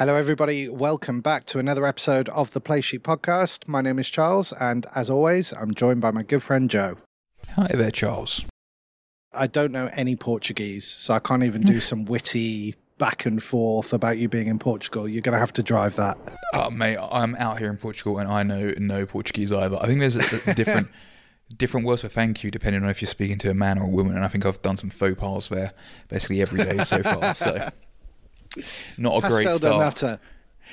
Hello, everybody. Welcome back to another episode of the Play Sheet podcast. My name is Charles, and as always, I'm joined by my good friend Joe. Hi there, Charles. I don't know any Portuguese, so I can't even do some witty back and forth about you being in Portugal. You're going to have to drive that. Oh, mate, I'm out here in Portugal and I know no Portuguese either. I think there's a, a different different words for thank you depending on if you're speaking to a man or a woman, and I think I've done some faux pas there basically every day so far. So not a Pastel great don't start. matter.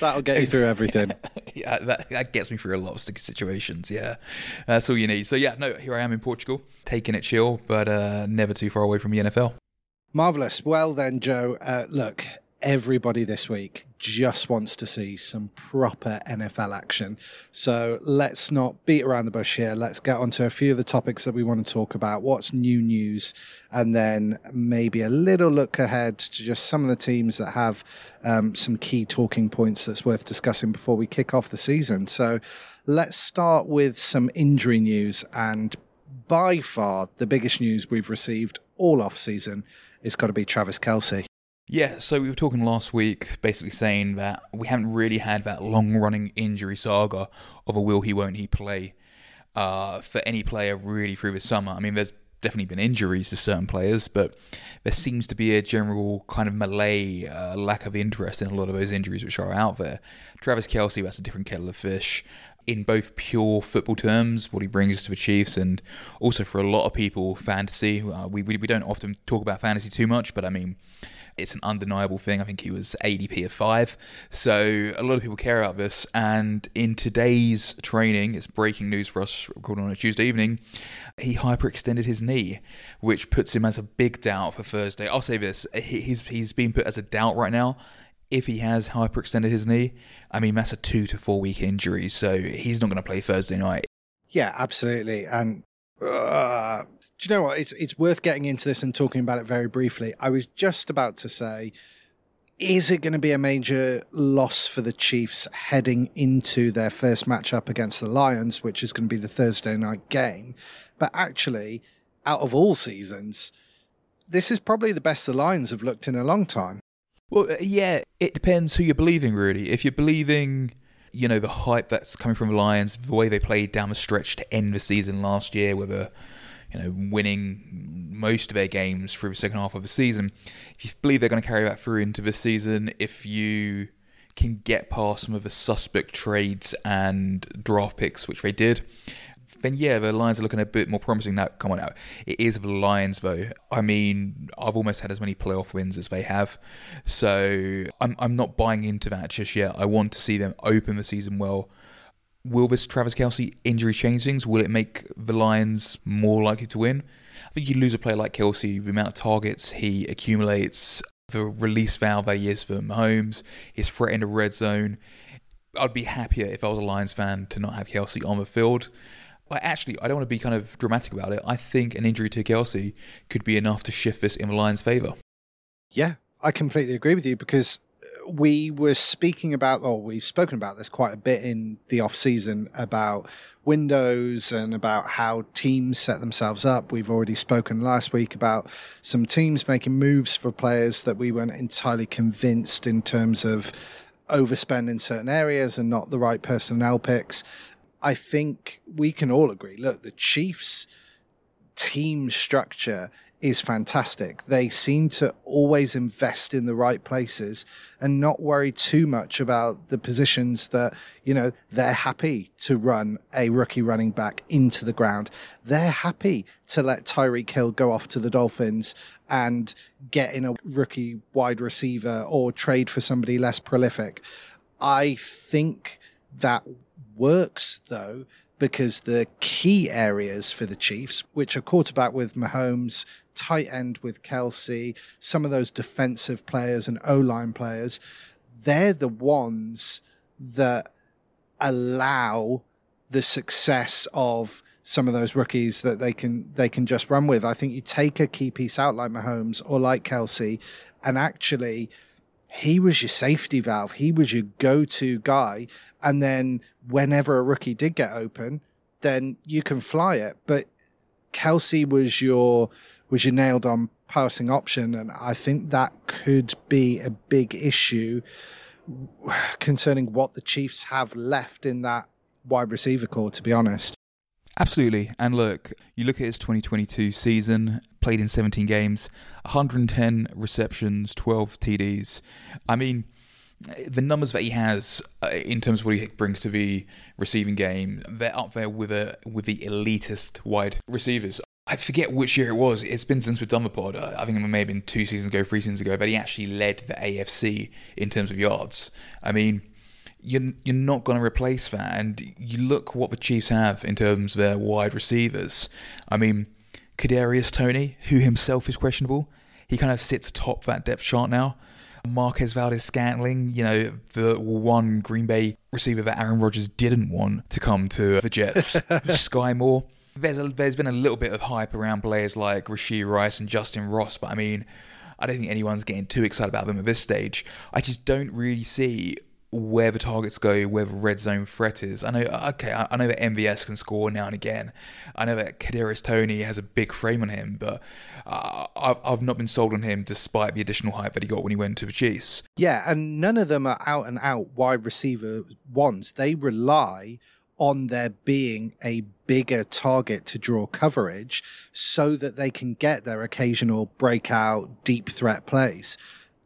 That'll get you through everything. yeah, that, that gets me through a lot of sticky situations. Yeah, that's all you need. So yeah, no, here I am in Portugal, taking it chill, but uh, never too far away from the NFL. Marvelous. Well, then, Joe, uh, look, everybody this week just wants to see some proper NFL action. So let's not beat around the bush here. Let's get onto a few of the topics that we want to talk about. What's new news? And then maybe a little look ahead to just some of the teams that have um, some key talking points that's worth discussing before we kick off the season. So let's start with some injury news. And by far, the biggest news we've received all off season it's got to be Travis Kelce. Yeah, so we were talking last week, basically saying that we haven't really had that long running injury saga of a will he, won't he play uh, for any player really through the summer. I mean, there's definitely been injuries to certain players, but there seems to be a general kind of malay, uh, lack of interest in a lot of those injuries which are out there. Travis Kelce, that's a different kettle of fish in both pure football terms, what he brings to the Chiefs, and also for a lot of people, fantasy. Uh, we, we, we don't often talk about fantasy too much, but I mean, it's an undeniable thing. I think he was ADP of five. So a lot of people care about this. And in today's training, it's breaking news for us recording on a Tuesday evening, he hyperextended his knee, which puts him as a big doubt for Thursday. I'll say this he's, he's being put as a doubt right now if he has hyperextended his knee, I mean, that's a two to four week injury, so he's not going to play Thursday night. Yeah, absolutely. And uh, do you know what? It's it's worth getting into this and talking about it very briefly. I was just about to say, is it going to be a major loss for the Chiefs heading into their first matchup against the Lions, which is going to be the Thursday night game? But actually, out of all seasons, this is probably the best the Lions have looked in a long time. Well, uh, yeah, it depends who you're believing, really. If you're believing, you know, the hype that's coming from the Lions, the way they played down the stretch to end the season last year, a, you know, winning most of their games through the second half of the season. If you believe they're going to carry that through into the season, if you can get past some of the suspect trades and draft picks, which they did, then yeah, the Lions are looking a bit more promising now. Come on out. It is the Lions, though. I mean, I've almost had as many playoff wins as they have. So I'm, I'm not buying into that just yet. I want to see them open the season well. Will this Travis Kelce injury change things? Will it make the Lions more likely to win? I think you lose a player like Kelce, the amount of targets he accumulates, the release valve that he is for Mahomes, his threat in the red zone. I'd be happier if I was a Lions fan to not have Kelce on the field. I actually, I don't want to be kind of dramatic about it. I think an injury to Kelce could be enough to shift this in the Lions' favour. Yeah, I completely agree with you because we were speaking about, or we've spoken about this quite a bit in the off season about windows and about how teams set themselves up. We've already spoken last week about some teams making moves for players that we weren't entirely convinced in terms of overspend in certain areas and not the right personnel picks. I think we can all agree. Look, the Chiefs' team structure is fantastic. They seem to always invest in the right places and not worry too much about the positions that, you know, they're happy to run a rookie running back into the ground. They're happy to let Tyreek Hill go off to the Dolphins and get in a rookie wide receiver or trade for somebody less prolific. I think that works though because the key areas for the Chiefs, which are quarterback with Mahomes, tight end with Kelce, some of those defensive players and O line players, they're the ones that allow the success of some of those rookies that they can they can just run with. I think you take a key piece out like Mahomes or like Kelce, and actually he was your safety valve. He was your go-to guy. And then whenever a rookie did get open, then you can fly it. But Kelce was your was your nailed on passing option, and I think that could be a big issue concerning what the Chiefs have left in that wide receiver corps, to be honest. Absolutely. And look, you look at his 2022 season, played in 17 games, 110 receptions, 12 TDs. I mean, the numbers that he has uh, in terms of what he brings to the receiving game, they're up there with a with the elitist wide receivers. I forget which year it was. It's been since we've done the pod. I think it may have been two seasons ago, three seasons ago, but he actually led the AFC in terms of yards. I mean, you're you're not going to replace that. And you look what the Chiefs have in terms of their wide receivers. I mean, Kadarius Toney, who himself is questionable, he kind of sits atop that depth chart now. Marquez Valdes-Scantling, you know, the one Green Bay receiver that Aaron Rodgers didn't want to come to the Jets. Skyy Moore. There's, a, there's been a little bit of hype around players like Rashee Rice and Justyn Ross, but I mean, I don't think anyone's getting too excited about them at this stage. I just don't really see where the targets go, where the red zone threat is. I know, okay, I know that MVS can score now and again. I know that Kadarius Toney has a big frame on him, but uh, I've, I've not been sold on him despite the additional hype that he got when he went to the Chiefs. Yeah, and none of them are out and out wide receiver ones. They rely on there being a bigger target to draw coverage so that they can get their occasional breakout deep threat plays.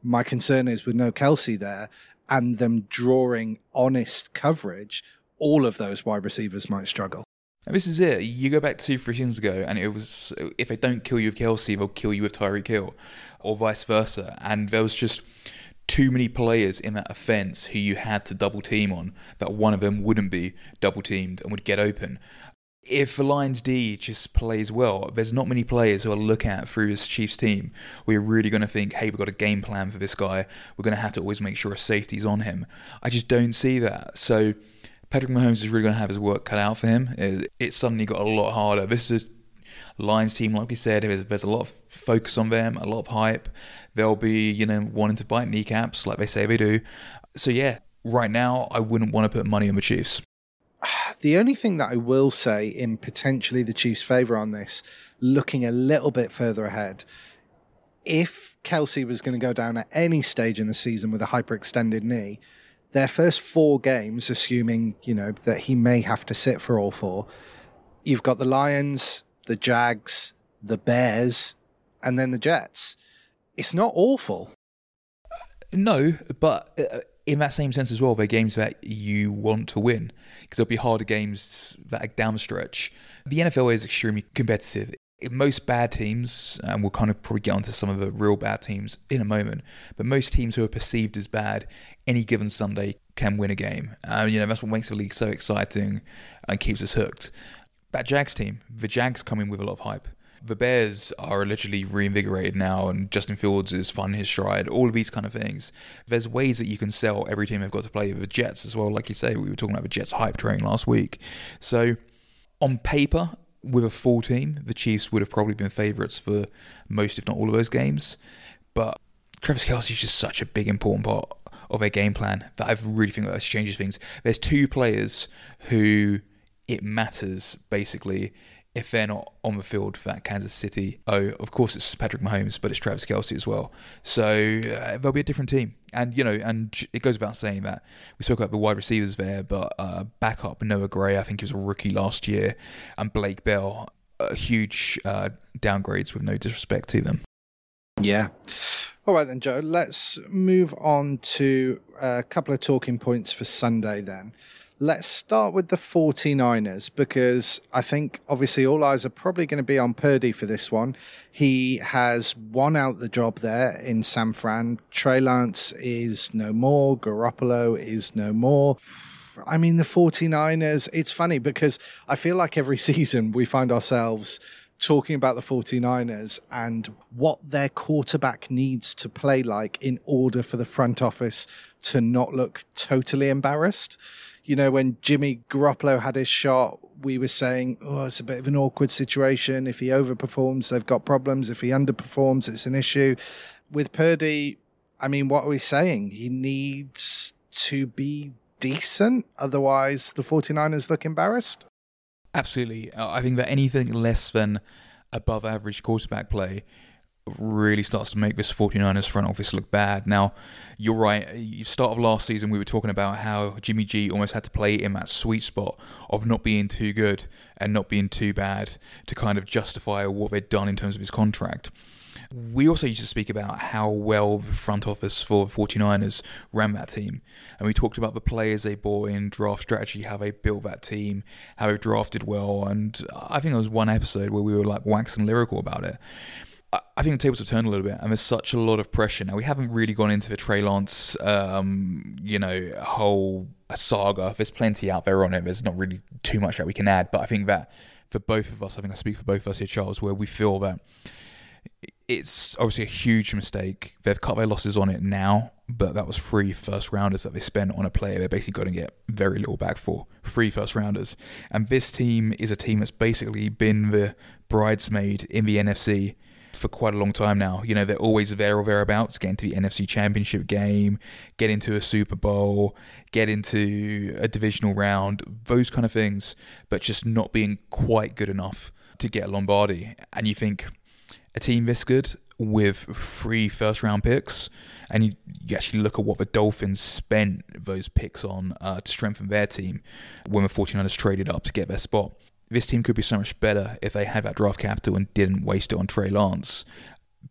My concern is with no Kelce there and them drawing honest coverage, all of those wide receivers might struggle. And this is it. You go back two, three seasons ago, and it was if they don't kill you with Kelce, they'll kill you with Tyreek Hill, or vice versa. And there was just too many players in that offense who you had to double team on that one of them wouldn't be double teamed and would get open if the Lions D just plays well, there's not many players who are look at through this Chiefs team. We're really going to think, hey, we've got a game plan for this guy. We're going to have to always make sure a safety's on him. I just don't see that. So Patrick Mahomes is really going to have his work cut out for him. Uh, it, it suddenly got a lot harder. This is Lions team, like we said, there's, there's a lot of focus on them, a lot of hype. They'll be, you know, wanting to bite kneecaps like they say they do. So yeah, right now I wouldn't want to put money on the Chiefs. The only thing that I will say in potentially the Chiefs' favour on this, looking a little bit further ahead, if Kelce was going to go down at any stage in the season with a hyperextended knee, their first four games, assuming you know that he may have to sit for all four, you've got the Lions, the Jags, the Bears, and then the Jets. It's not awful. No, but uh, in that same sense as well, they're games that you want to win because there'll be harder games that are down the stretch. The NFL is extremely competitive. Most bad teams, and we'll kind of probably get onto some of the real bad teams in a moment, but most teams who are perceived as bad any given Sunday can win a game. Uh, you know, that's what makes the league so exciting and keeps us hooked. That Jags team, the Jags come in with a lot of hype the Bears are literally reinvigorated now, and Justin Fields is finding his stride. All of these kind of things. There's ways that you can sell every team they've got to play. With the Jets as well, like you say, we were talking about the Jets hype train last week. So on paper, with a full team, the Chiefs would have probably been favourites for most, if not all, of those games. But Travis Kelce is just such a big, important part of their game plan that I really think that changes things. There's two players who it matters basically if they're not on the field for that Kansas City, oh, of course it's Patrick Mahomes, but it's Travis Kelce as well. So uh, they'll be a different team. And, you know, and it goes without saying that we spoke about the wide receivers there, but uh, backup Noah Gray, I think he was a rookie last year, and Blake Bell, uh, huge uh, downgrades with no disrespect to them. Yeah. All right, then, Joe, let's move on to a couple of talking points for Sunday then. Let's start with the 49ers because I think obviously all eyes are probably going to be on Purdy for this one. He has won out the job there in San Fran. Trey Lance is no more. Garoppolo is no more. I mean, the 49ers, it's funny because I feel like every season we find ourselves talking about the 49ers and what their quarterback needs to play like in order for the front office to not look totally embarrassed you know, when Jimmy Garoppolo had his shot, we were saying, oh, it's a bit of an awkward situation. If he overperforms, they've got problems. If he underperforms, it's an issue. With Purdy, I mean, what are we saying? He needs to be decent. Otherwise, the 49ers look embarrassed. Absolutely. I think that anything less than above average quarterback play really starts to make this 49ers front office look bad. Now, you're right. Start of last season, we were talking about how Jimmy G almost had to play in that sweet spot of not being too good and not being too bad to kind of justify what they'd done in terms of his contract. We also used to speak about how well the front office for the 49ers ran that team. And we talked about the players they bought in, draft strategy, how they built that team, how they drafted well. And I think there was one episode where we were like waxing lyrical about it. I think the tables have turned a little bit, and there's such a lot of pressure now. We haven't really gone into the Trey Lance, um, you know, whole saga. There's plenty out there on it. There's not really too much that we can add, but I think that for both of us, I think I speak for both of us here, Charles, where we feel that it's obviously a huge mistake. They've cut their losses on it now, but that was free first rounders that they spent on a player they're basically going to get very little back for. Free first rounders. And this team is a team that's basically been the bridesmaid in the NFC for quite a long time now. You know, they're always there or thereabouts, get into the NFC Championship game, get into a Super Bowl, get into a divisional round, those kind of things, but just not being quite good enough to get a Lombardi. And you think, a team this good with three first round picks, and you, you actually look at what the Dolphins spent those picks on uh, to strengthen their team when the 49ers traded up to get their spot. This team could be so much better if they had that draft capital and didn't waste it on Trey Lance.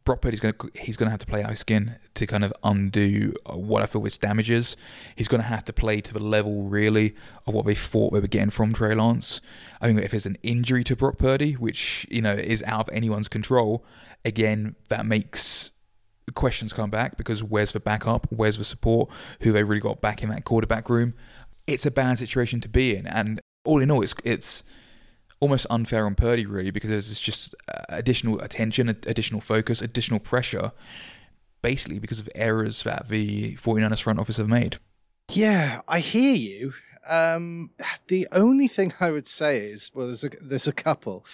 Brock Purdy's going to he's going to have to play out skin to kind of undo uh, what I feel was damages. He's going to have to play to the level really of what they thought they were getting from Trey Lance. I think if there's an injury to Brock Purdy, which you know is out of anyone's control, again that makes questions come back because where's the backup? Where's the support? Who they really got back in that quarterback room? It's a bad situation to be in, and all in all, it's it's almost unfair on Purdy, really, because there's just uh, additional attention, additional focus, additional pressure, basically because of errors that the 49ers front office have made. Yeah, I hear you. Um, the only thing I would say is, well, there's a, there's a couple.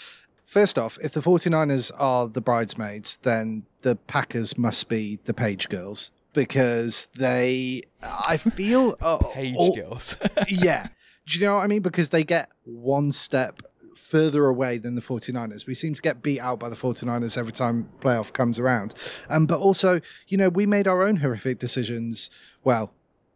First off, if the 49ers are the bridesmaids, then the Packers must be the page girls because they, I feel. Uh, page girls. yeah. Do you know what I mean? Because they get one step further away than the 49ers. We seem to get beat out by the 49ers every time playoff comes around. Um, but also, you know, we made our own horrific decisions. Well,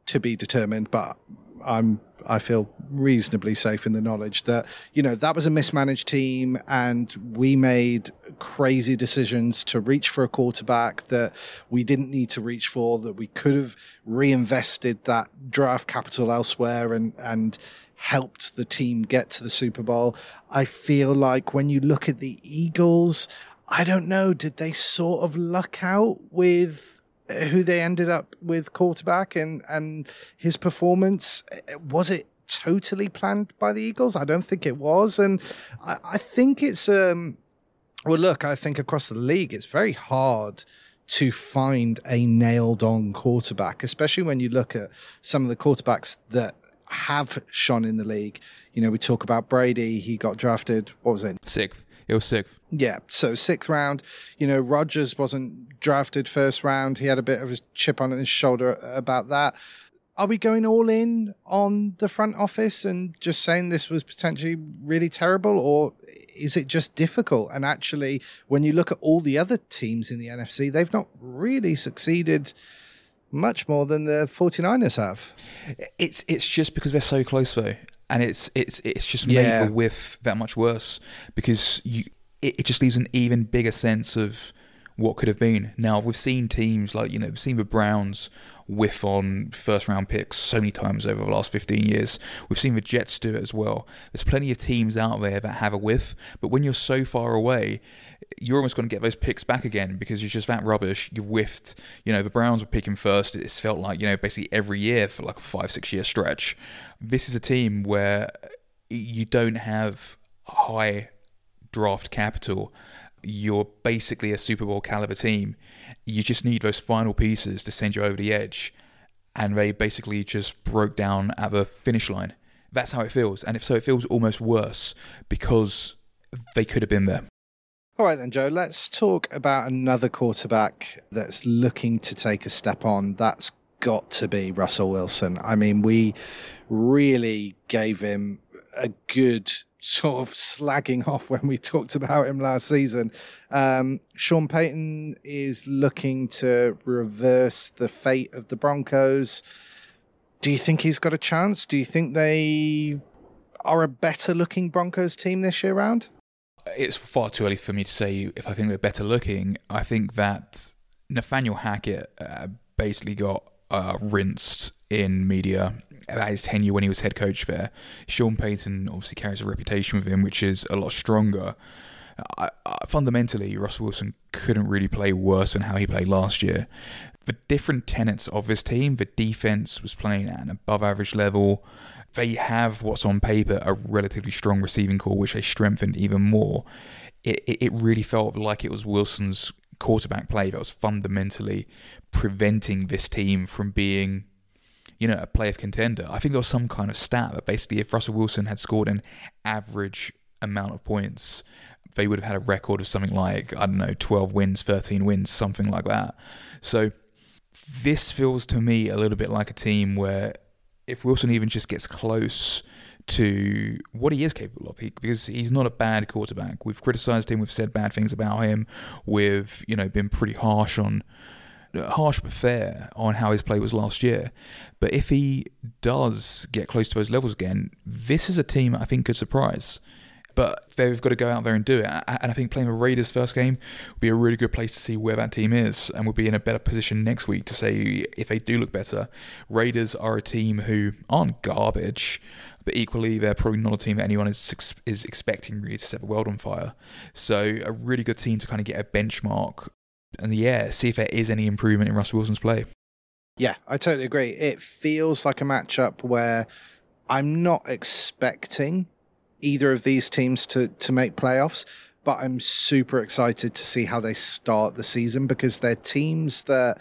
to be determined, but I'm I feel reasonably safe in the knowledge that you know that was a mismanaged team and we made crazy decisions to reach for a quarterback that we didn't need to reach for that we could have reinvested that draft capital elsewhere and and helped the team get to the Super Bowl. I feel like when you look at the Eagles, I don't know, did they sort of luck out with who they ended up with quarterback and and his performance? Was it totally planned by the Eagles? I don't think it was, and I, I think it's um. Well, look, I think across the league, it's very hard to find a nailed on quarterback, especially when you look at some of the quarterbacks that have shone in the league. You know, we talk about Brady. He got drafted. What was it? Sixth. It was sixth. Yeah, so sixth round. You know, Rodgers wasn't drafted first round. He had a bit of a chip on his shoulder about that. Are we going all in on the front office and just saying this was potentially really terrible, or is it just difficult? And actually, when you look at all the other teams in the NFC, they've not really succeeded much more than the 49ers have. It's it's just because they're so close though. And it's it's it's just made yeah. the whiff that much worse because you it, it just leaves an even bigger sense of what could have been. Now we've seen teams like you know we've seen the Browns whiff on first round picks so many times over the last 15 years. We've seen the Jets do it as well. There's plenty of teams out there that have a whiff, but when you're so far away, you're almost going to get those picks back again because you're just that rubbish. You've whiffed. You know, the Browns were picking first. It's felt like, you know, basically every year for like a five, six year stretch. This is a team where you don't have high draft capital you're basically a Super Bowl caliber team. You just need those final pieces to send you over the edge. And they basically just broke down at the finish line. That's how it feels. And if so, it feels almost worse because they could have been there. All right, then, Joe, let's talk about another quarterback that's looking to take a step on. That's got to be Russell Wilson. I mean, we really gave him a good sort of slagging off when we talked about him last season. Um, Sean Payton is looking to reverse the fate of the Broncos. Do you think he's got a chance? Do you think they are a better looking Broncos team this year round? It's far too early for me to say if I think they're better looking. I think that Nathaniel Hackett uh, basically got uh, rinsed in media about his tenure when he was head coach there. Sean Payton obviously carries a reputation with him, which is a lot stronger. I, I, fundamentally, Russell Wilson couldn't really play worse than how he played last year. The different tenets of this team, the defense was playing at an above average level. They have what's on paper a relatively strong receiving corps, which they strengthened even more. It, it, it really felt like it was Wilson's quarterback play that was fundamentally preventing this team from being you know, a playoff contender. I think there was some kind of stat that basically if Russell Wilson had scored an average amount of points, they would have had a record of something like, I don't know, 12 wins, 13 wins, something like that. So this feels to me a little bit like a team where if Wilson even just gets close to what he is capable of he, because he's not a bad quarterback. We've criticized him, we've said bad things about him, we've, you know, been pretty harsh on harsh but fair on how his play was last year. But if he does get close to those levels again, this is a team I think could surprise. But they've got to go out there and do it. And I think playing the Raiders first game would be a really good place to see where that team is and we'll be in a better position next week to say if they do look better. Raiders are a team who aren't garbage, but equally they're probably not a team that anyone is is expecting really to set the world on fire. So a really good team to kind of get a benchmark and yeah, see if there is any improvement in Russell Wilson's play. Yeah, I totally agree. It feels like a matchup where I'm not expecting either of these teams to to make playoffs, but I'm super excited to see how they start the season because they're teams that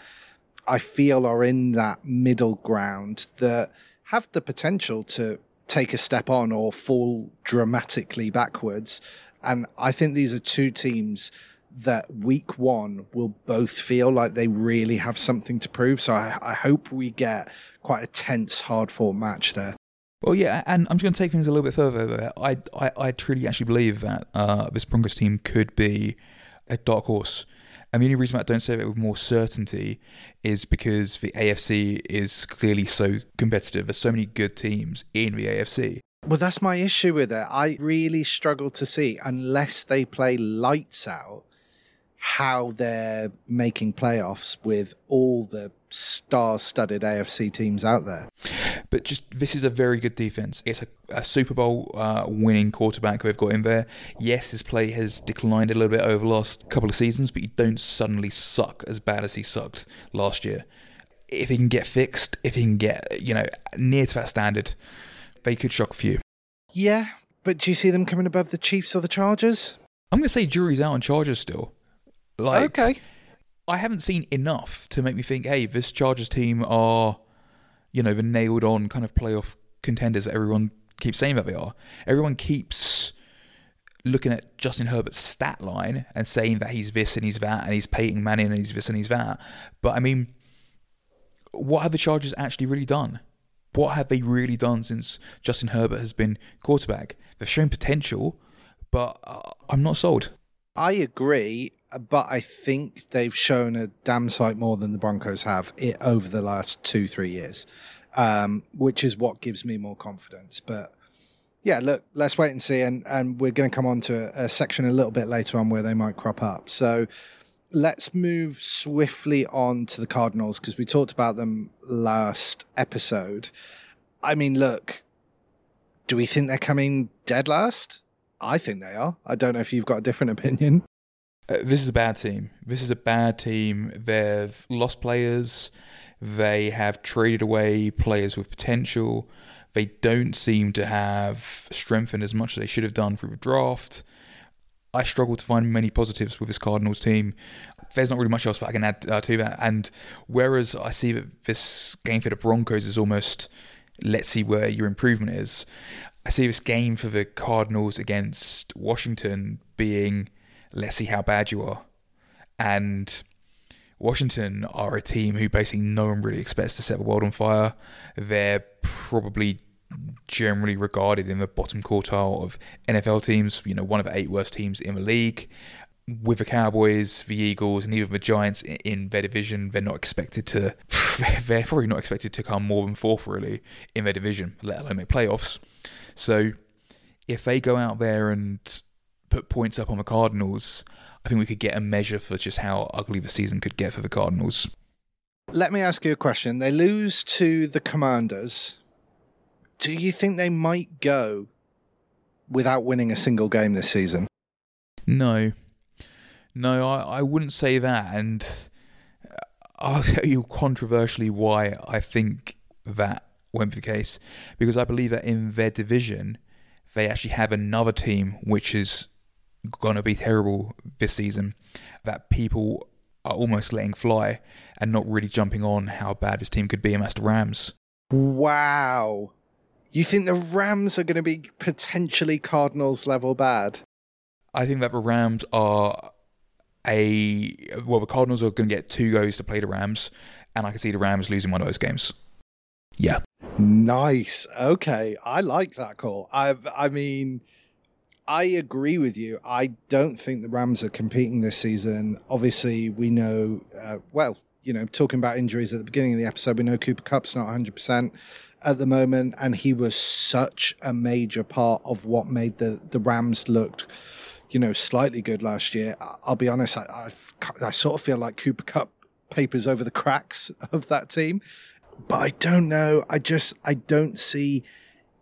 I feel are in that middle ground that have the potential to take a step on or fall dramatically backwards. And I think these are two teams that week one will both feel like they really have something to prove. So I, I hope we get quite a tense, hard fought match there. Well, yeah, and I'm just going to take things a little bit further. There. I, I, I truly actually believe that uh, this Broncos team could be a dark horse. And the only reason I don't say that with more certainty is because the AFC is clearly so competitive. There's so many good teams in the AFC. Well, that's my issue with it. I really struggle to see, unless they play lights out, how they're making playoffs with all the star-studded AFC teams out there. But just this is a very good defense. It's a, a Super Bowl uh, winning quarterback they've got in there. Yes, his play has declined a little bit over the last couple of seasons, but you don't suddenly suck as bad as he sucked last year. If he can get fixed, if he can get you know near to that standard, they could shock a few. Yeah, but do you see them coming above the Chiefs or the Chargers? I'm going to say jury's out on Chargers still. Like, okay. I haven't seen enough to make me think, hey, this Chargers team are, you know, the nailed on kind of playoff contenders that everyone keeps saying that they are. Everyone keeps looking at Justin Herbert's stat line and saying that he's this and he's that and he's Peyton Manning and he's this and he's that. But I mean, what have the Chargers actually really done? What have they really done since Justin Herbert has been quarterback? They've shown potential, but uh, I'm not sold. I agree but I think they've shown a damn sight more than the Broncos have it over the last two, three years, um, which is what gives me more confidence. But yeah, look, let's wait and see. And, and we're going to come on to a, a section a little bit later on where they might crop up. So let's move swiftly on to the Cardinals because we talked about them last episode. I mean, look, do we think they're coming dead last? I think they are. I don't know if you've got a different opinion. Uh, this is a bad team. This is a bad team. They've lost players. They have traded away players with potential. They don't seem to have strengthened as much as they should have done through the draft. I struggle to find many positives with this Cardinals team. There's not really much else that I can add uh, to that. And whereas I see that this game for the Broncos is almost let's see where your improvement is, I see this game for the Cardinals against Washington being let's see how bad you are. And Washington are a team who basically no one really expects to set the world on fire. They're probably generally regarded in the bottom quartile of NFL teams. You know, one of the eight worst teams in the league. With the Cowboys, the Eagles, and even the Giants in their division, they're not expected to. They're probably not expected to come more than fourth, really, in their division, let alone make playoffs. So, if they go out there and put points up on the Cardinals, I think we could get a measure for just how ugly the season could get for the Cardinals. Let me ask you a question. They lose to the Commanders. Do you think they might go without winning a single game this season? No. No, I, I wouldn't say that. And I'll tell you controversially why I think that won't be the case. Because I believe that in their division, they actually have another team which is going to be terrible this season that people are almost letting fly and not really jumping on how bad this team could be, and that's the Rams. Wow. You think the Rams are going to be potentially Cardinals level bad? I think that the Rams are a. Well, the Cardinals are going to get two goes to play the Rams, and I can see the Rams losing one of those games. Yeah. Nice. Okay. I like that call. I I mean, I agree with you. I don't think the Rams are competing this season. Obviously, we know, uh, well, you know, talking about injuries at the beginning of the episode, we know Cooper Kupp's not 100% at the moment, and he was such a major part of what made the, the Rams look, you know, slightly good last year. I'll be honest, I, I, I sort of feel like Cooper Kupp papers over the cracks of that team. But I don't know. I just, I don't see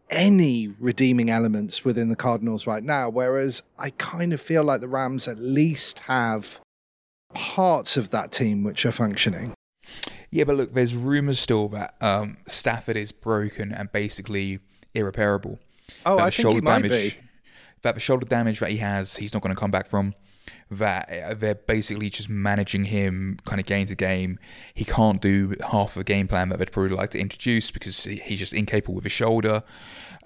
any redeeming elements within the Cardinals right now. Whereas I kind of feel like the Rams at least have parts of that team which are functioning. Yeah, but look, there's rumours still that um, Stafford is broken and basically irreparable. Oh, that I think he might damage, be. That the shoulder damage that he has, he's not going to come back from. That uh, they're basically just managing him kind of game to game. He can't do half of the game plan that they'd probably like to introduce because he's just incapable with his shoulder.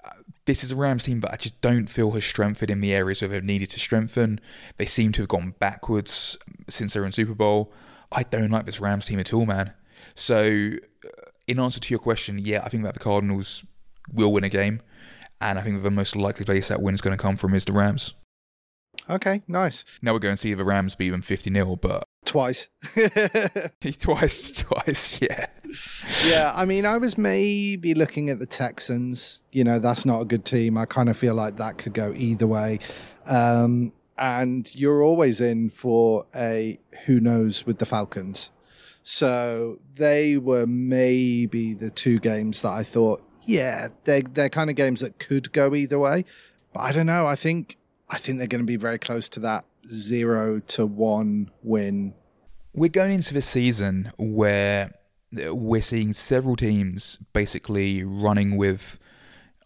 Uh, this is a Rams team, but I just don't feel has strengthened in the areas where they've needed to strengthen. They seem to have gone backwards since they were in Super Bowl. I don't like this Rams team at all, man. So, uh, in answer to your question, yeah, I think that the Cardinals will win a game, and I think the most likely place that win is going to come from is the Rams. Okay, nice. Now we're going to see if the Rams beat them 50 0, but. Twice. twice, twice, yeah. Yeah, I mean, I was maybe looking at the Texans. You know, that's not a good team. I kind of feel like that could go either way. Um, and you're always in for a who knows with the Falcons. So they were maybe the two games that I thought, yeah, they're, they're kind of games that could go either way. But I don't know. I think I think they're going to be very close to that zero to one win. We're going into this season where we're seeing several teams basically running with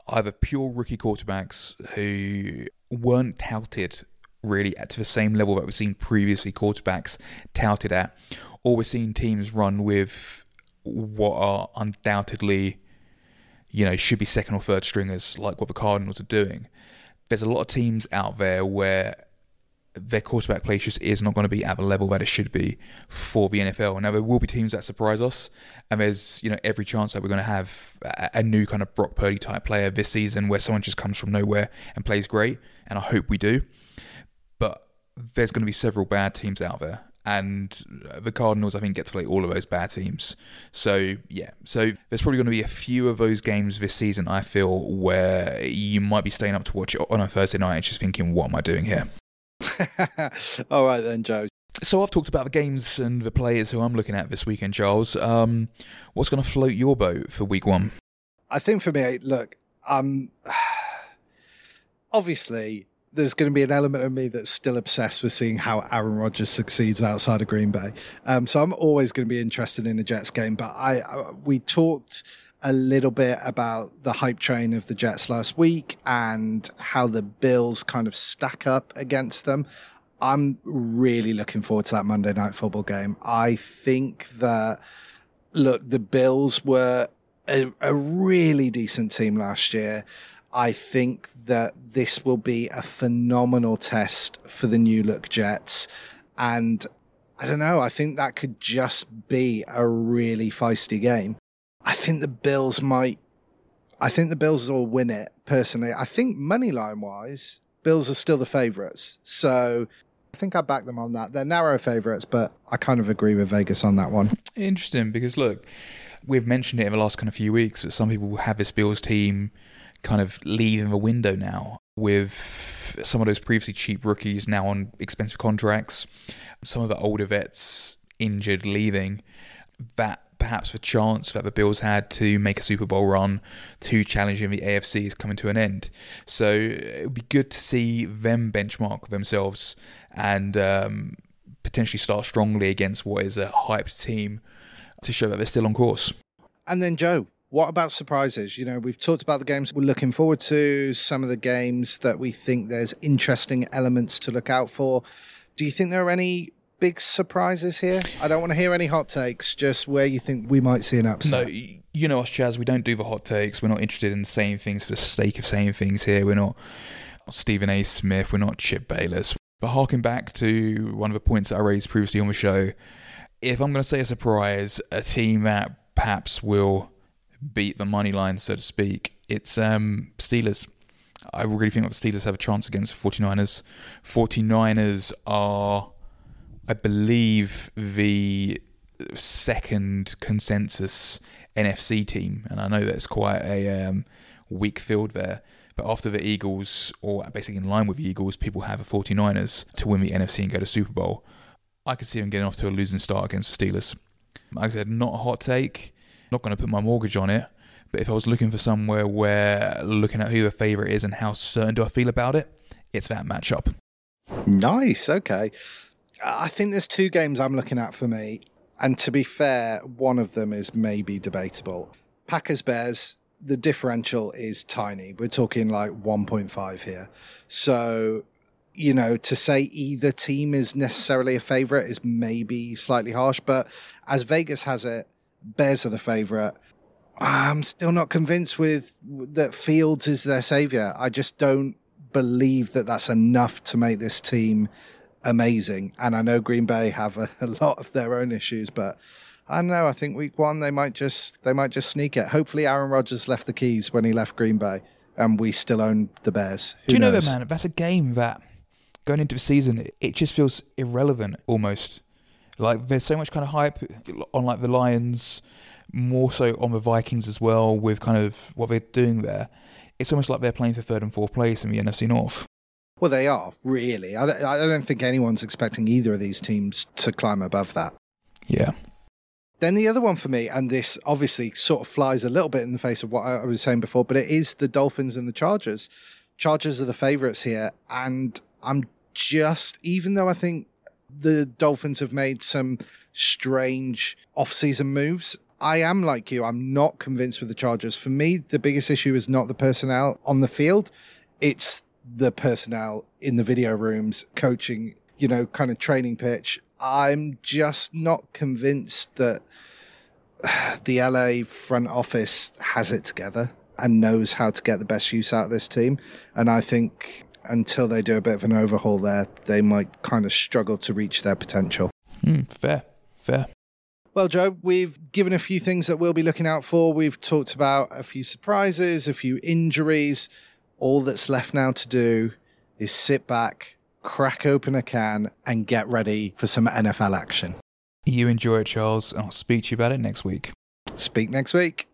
either pure rookie quarterbacks who weren't touted really at the same level that we've seen previously quarterbacks touted at, or we're seeing teams run with what are undoubtedly, you know, should be second or third stringers like what the Cardinals are doing. There's a lot of teams out there where their quarterback play just is not going to be at the level that it should be for the NFL. Now there will be teams that surprise us, and there's you know every chance that we're going to have a, a new kind of Brock Purdy type player this season where someone just comes from nowhere and plays great, and I hope we do. But there's going to be several bad teams out there, and the Cardinals, I think, get to play all of those bad teams. So yeah, so there's probably going to be a few of those games this season. I feel where you might be staying up to watch it on a Thursday night and just thinking, "What am I doing here?" All right then, Joe. So I've talked about the games and the players who I'm looking at this weekend, Charles. Um, what's going to float your boat for week one? I think for me, look, um, obviously there's going to be an element of me that's still obsessed with seeing how Aaron Rodgers succeeds outside of Green Bay. Um, so I'm always going to be interested in the Jets game. But I, I we talked a little bit about the hype train of the Jets last week and how the Bills kind of stack up against them. I'm really looking forward to that Monday night football game. I think that, look, the Bills were a, a really decent team last year. I think that this will be a phenomenal test for the new look Jets. And I don't know, I think that could just be a really feisty game. I think the Bills might. I think the Bills will win it personally. I think money line wise, Bills are still the favourites. So I think I back them on that. They're narrow favourites, but I kind of agree with Vegas on that one. Interesting because look, we've mentioned it in the last kind of few weeks, but some people have this Bills team kind of leaving the window now with some of those previously cheap rookies now on expensive contracts, some of the older vets injured leaving. That perhaps the chance that the Bills had to make a Super Bowl run, to challenge in the AFC is coming to an end. So it would be good to see them benchmark themselves and um, potentially start strongly against what is a hyped team to show that they're still on course. And then, Joe, what about surprises? You know, we've talked about the games we're looking forward to, some of the games that we think there's interesting elements to look out for. Do you think there are any big surprises here? I don't want to hear any hot takes, just where you think we might see an upset. No, you know us, Jazz, we don't do the hot takes. We're not interested in saying things for the sake of saying things here. We're not Stephen A. Smith, we're not Chip Bayless. But harking back to one of the points that I raised previously on the show, if I'm going to say a surprise, a team that perhaps will beat the money line, so to speak, it's um, Steelers. I really think that the Steelers have a chance against the 49ers. 49ers are, I believe, the second consensus NFC team, and I know that's quite a um, weak field there. But after the Eagles, or basically in line with the Eagles, people have the 49ers to win the NFC and go to Super Bowl. I could see them getting off to a losing start against the Steelers. Like I said, not a hot take. Not going to put my mortgage on it. But if I was looking for somewhere where looking at who the favourite is and how certain do I feel about it, it's that matchup. Nice. Okay. I think there's two games I'm looking at for me. And to be fair, one of them is maybe debatable. Packers Bears, the differential is tiny. We're talking like 1.5 here. So, you know, to say either team is necessarily a favorite is maybe slightly harsh. But as Vegas has it, Bears are the favorite. I'm still not convinced with that Fields is their savior. I just don't believe that that's enough to make this team amazing. And I know Green Bay have a, a, lot of their own issues, but I don't know. I think week one they might just they might just sneak it. Hopefully, Aaron Rodgers left the keys when he left Green Bay, and we still own the Bears. Who Do you knows? know that man? That's a game that going into the season it just feels irrelevant almost. Like there's so much kind of hype on like the Lions, more so on the Vikings as well with kind of what they're doing there. It's almost like they're playing for third and fourth place in the NFC North. Well, they are really. I don't, I don't think anyone's expecting either of these teams to climb above that. Yeah. Then the other one for me, and this obviously sort of flies a little bit in the face of what I was saying before, but it is the Dolphins and the Chargers. Chargers are the favourites here, and I'm just, even though I think the Dolphins have made some strange off-season moves, I am like you. I'm not convinced with the Chargers. For me, the biggest issue is not the personnel on the field; it's the personnel in the video rooms, coaching, you know, kind of training pitch. I'm just not convinced that the LA front office has it together and knows how to get the best use out of this team. And I think until they do a bit of an overhaul there, they might kind of struggle to reach their potential. Mm, fair, fair. Well, Joe, we've given a few things that we'll be looking out for. We've talked about a few surprises, a few injuries all that's left now to do is sit back, crack open a can, and get ready for some NFL action. You enjoy it, Charles. I'll speak to you about it next week. Speak next week.